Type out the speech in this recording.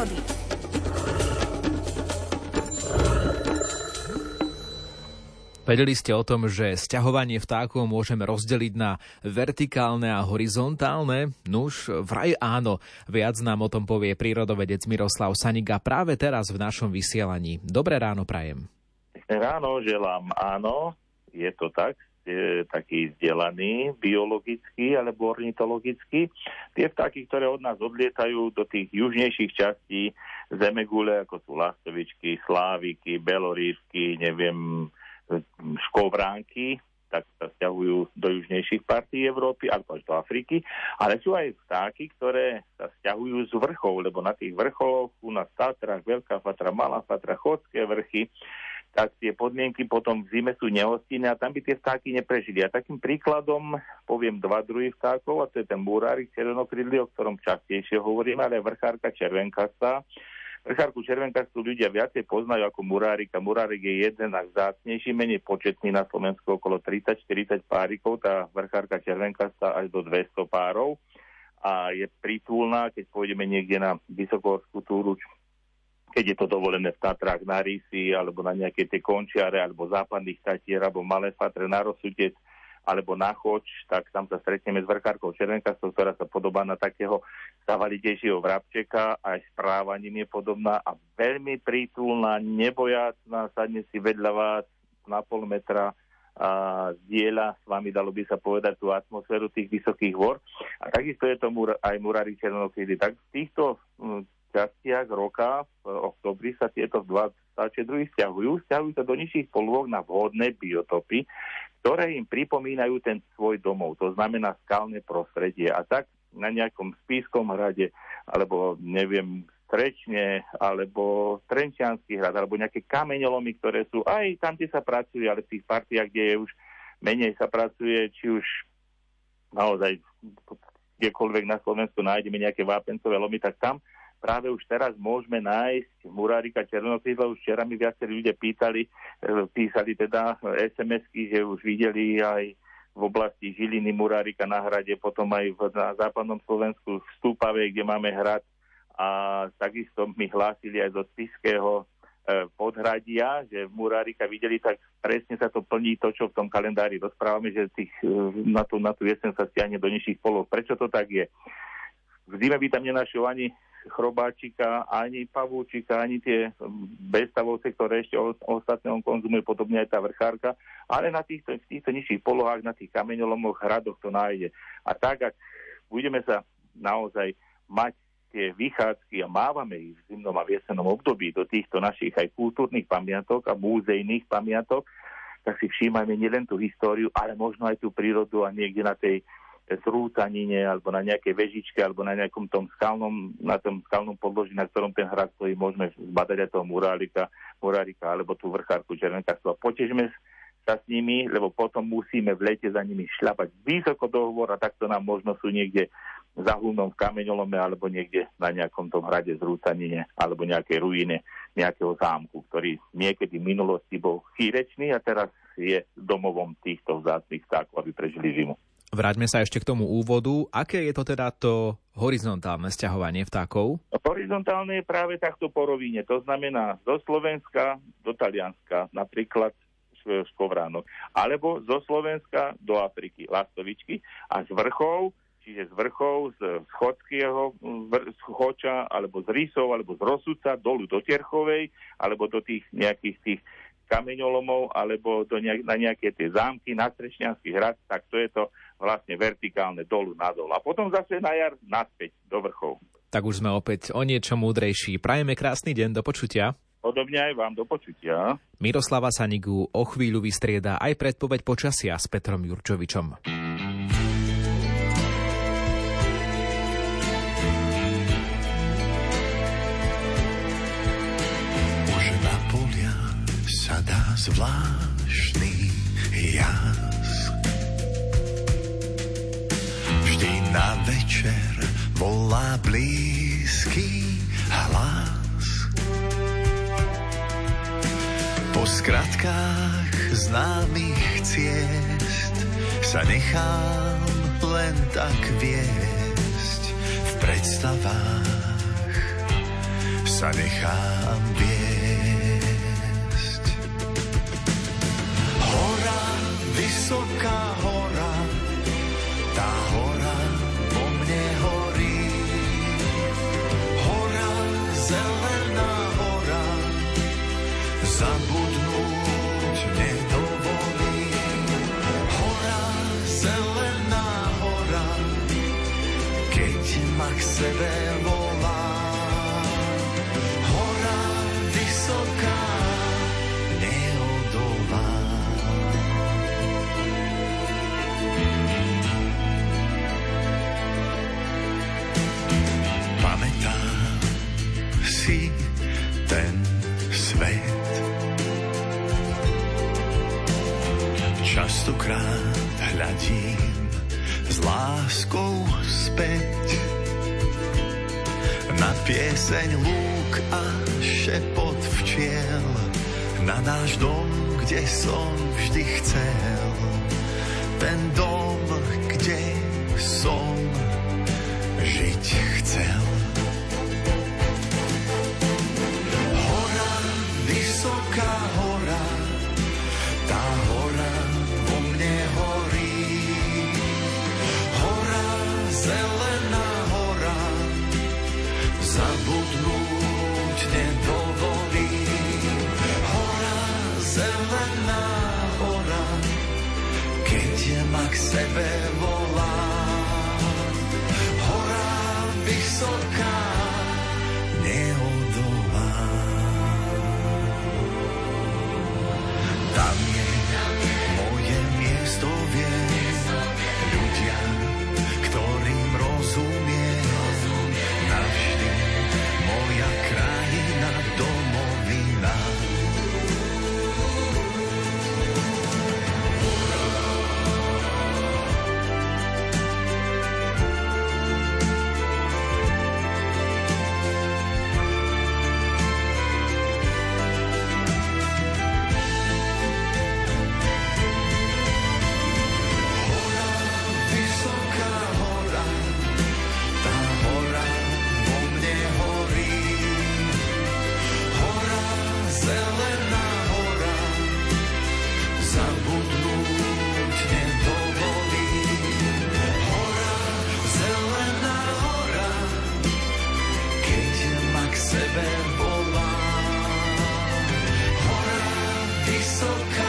prírody. Vedeli ste o tom, že sťahovanie vtákov môžeme rozdeliť na vertikálne a horizontálne? Nuž, vraj áno. Viac nám o tom povie prírodovedec Miroslav Saniga práve teraz v našom vysielaní. Dobré ráno prajem. Ráno želám, áno, je to tak, ste taký vzdelaný biologicky alebo ornitologicky. Tie vtáky, ktoré od nás odlietajú do tých južnejších častí Zemegule, ako sú lastovičky, sláviky, belorívky, neviem, škovránky, tak sa stiahujú do južnejších partí Európy alebo až do Afriky, ale sú aj vtáky, ktoré sa stiahujú z vrchov, lebo na tých vrcholoch u nás Tatrach, Veľká Fatra, Malá Fatra, Chodské vrchy, tak tie podmienky potom v zime sú nehostinné a tam by tie vtáky neprežili. A takým príkladom poviem dva druhy vtákov, a to je ten murárik červenokrydlý, o ktorom častejšie hovoríme, ale vrchárka červenkasta, Vrchárku červenkastu ľudia viacej poznajú ako murárika. Murárik je jeden a vzácnejší, menej početný na Slovensku okolo 30-40 párikov, tá vrchárka červenkasta až do 200 párov a je prítulná, keď pôjdeme niekde na vysokohorskú túru, keď je to dovolené v Tatrách na Rísi, alebo na nejaké tie končiare, alebo západných Tatier, alebo Malé Fatre na Rosutec, alebo na Choč, tak tam sa stretneme s vrchárkou Červenkastou, ktorá sa podobá na takého stavalitejšieho vrabčeka, aj správaním je podobná a veľmi prítulná, nebojácná, sadne si vedľa vás na pol metra a zdieľa s vami, dalo by sa povedať, tú atmosféru tých vysokých hôr. A takisto je to mur, aj murári černokrídy. Tak v týchto hm, častiach roka, v oktobri sa tieto dva stáče druhy stiahujú. Stiahujú sa do nižších polôk na vhodné biotopy, ktoré im pripomínajú ten svoj domov, to znamená skalné prostredie. A tak na nejakom spískom hrade, alebo neviem, Strečne, alebo Trenčianský hrad, alebo nejaké kameňolomy, ktoré sú aj tam, kde sa pracuje, ale v tých partiách, kde je už menej sa pracuje, či už naozaj kdekoľvek na Slovensku nájdeme nejaké vápencové lomy, tak tam práve už teraz môžeme nájsť murárika Černokrídla. Už včera mi viacerí ľudia pýtali, e, písali teda SMS-ky, že už videli aj v oblasti Žiliny Murárika na hrade, potom aj v, na západnom Slovensku v Stúpave, kde máme hrad a takisto mi hlásili aj zo Spiského e, podhradia, že Murárika videli, tak presne sa to plní to, čo v tom kalendári rozprávame, že tých, e, na, tú, na tú jesen sa stiahne do nižších polov. Prečo to tak je? V zime by tam nenašiel ani chrobáčika, ani pavúčika, ani tie bezstavovce, ktoré ešte ostatné on konzumuje, podobne aj tá vrchárka, ale na týchto, v týchto nižších polohách, na tých kameňolomoch, hradoch to nájde. A tak, ak budeme sa naozaj mať tie vychádzky a mávame ich v zimnom a viesenom období do týchto našich aj kultúrnych pamiatok a múzejných pamiatok, tak si všímajme nielen tú históriu, ale možno aj tú prírodu a niekde na tej zrúcanine alebo na nejakej vežičke alebo na nejakom tom skalnom, na tom skalnom podloží, na ktorom ten hrad stojí, môžeme zbadať aj toho murálika, murálika alebo tú vrchárku červenkárstva. Potežme sa s nimi, lebo potom musíme v lete za nimi šľapať vysoko do hovor a takto nám možno sú niekde za húnom v kameňolome alebo niekde na nejakom tom hrade zrúcanine alebo nejakej ruine nejakého zámku, ktorý niekedy v minulosti bol chýrečný a teraz je domovom týchto vzácných vtákov, aby prežili zimu. Vráťme sa ešte k tomu úvodu. Aké je to teda to horizontálne sťahovanie vtákov? Horizontálne je práve takto po rovine. To znamená zo Slovenska do Talianska, napríklad Skovránok. Alebo zo Slovenska do Afriky, lastovičky. A z vrchov, čiže z vrchov, z Chodského z Choča, alebo z Rysov, alebo z Rosuca, dolu do Tierchovej, alebo do tých nejakých tých kameňolomov, alebo do nejak, na nejaké tie zámky, na Strečňanský hrad, tak to je to vlastne vertikálne dolu nadol. A potom zase na jar naspäť do vrchov. Tak už sme opäť o niečo múdrejší. Prajeme krásny deň, do počutia. Podobne aj vám do počutia. Miroslava Sanigu o chvíľu vystrieda aj predpoveď počasia s Petrom Jurčovičom. Už na polia sa dá zvláštny jas na večer volá blízky hlas. Po skratkách známych ciest sa nechám len tak viesť v predstavách sa nechám viesť. Hora, vysoká hora, tá hora keď ma k sebe volá. Hora, vysoká, neodolá. Pamätám si ten svet. Častokrát hľadím láskou späť. Na pieseň lúk a šepot včiel na náš dom, kde som vždy chcel. Ten dom, kde som žiť chcel. Hora vysoká k sebe volá. oka,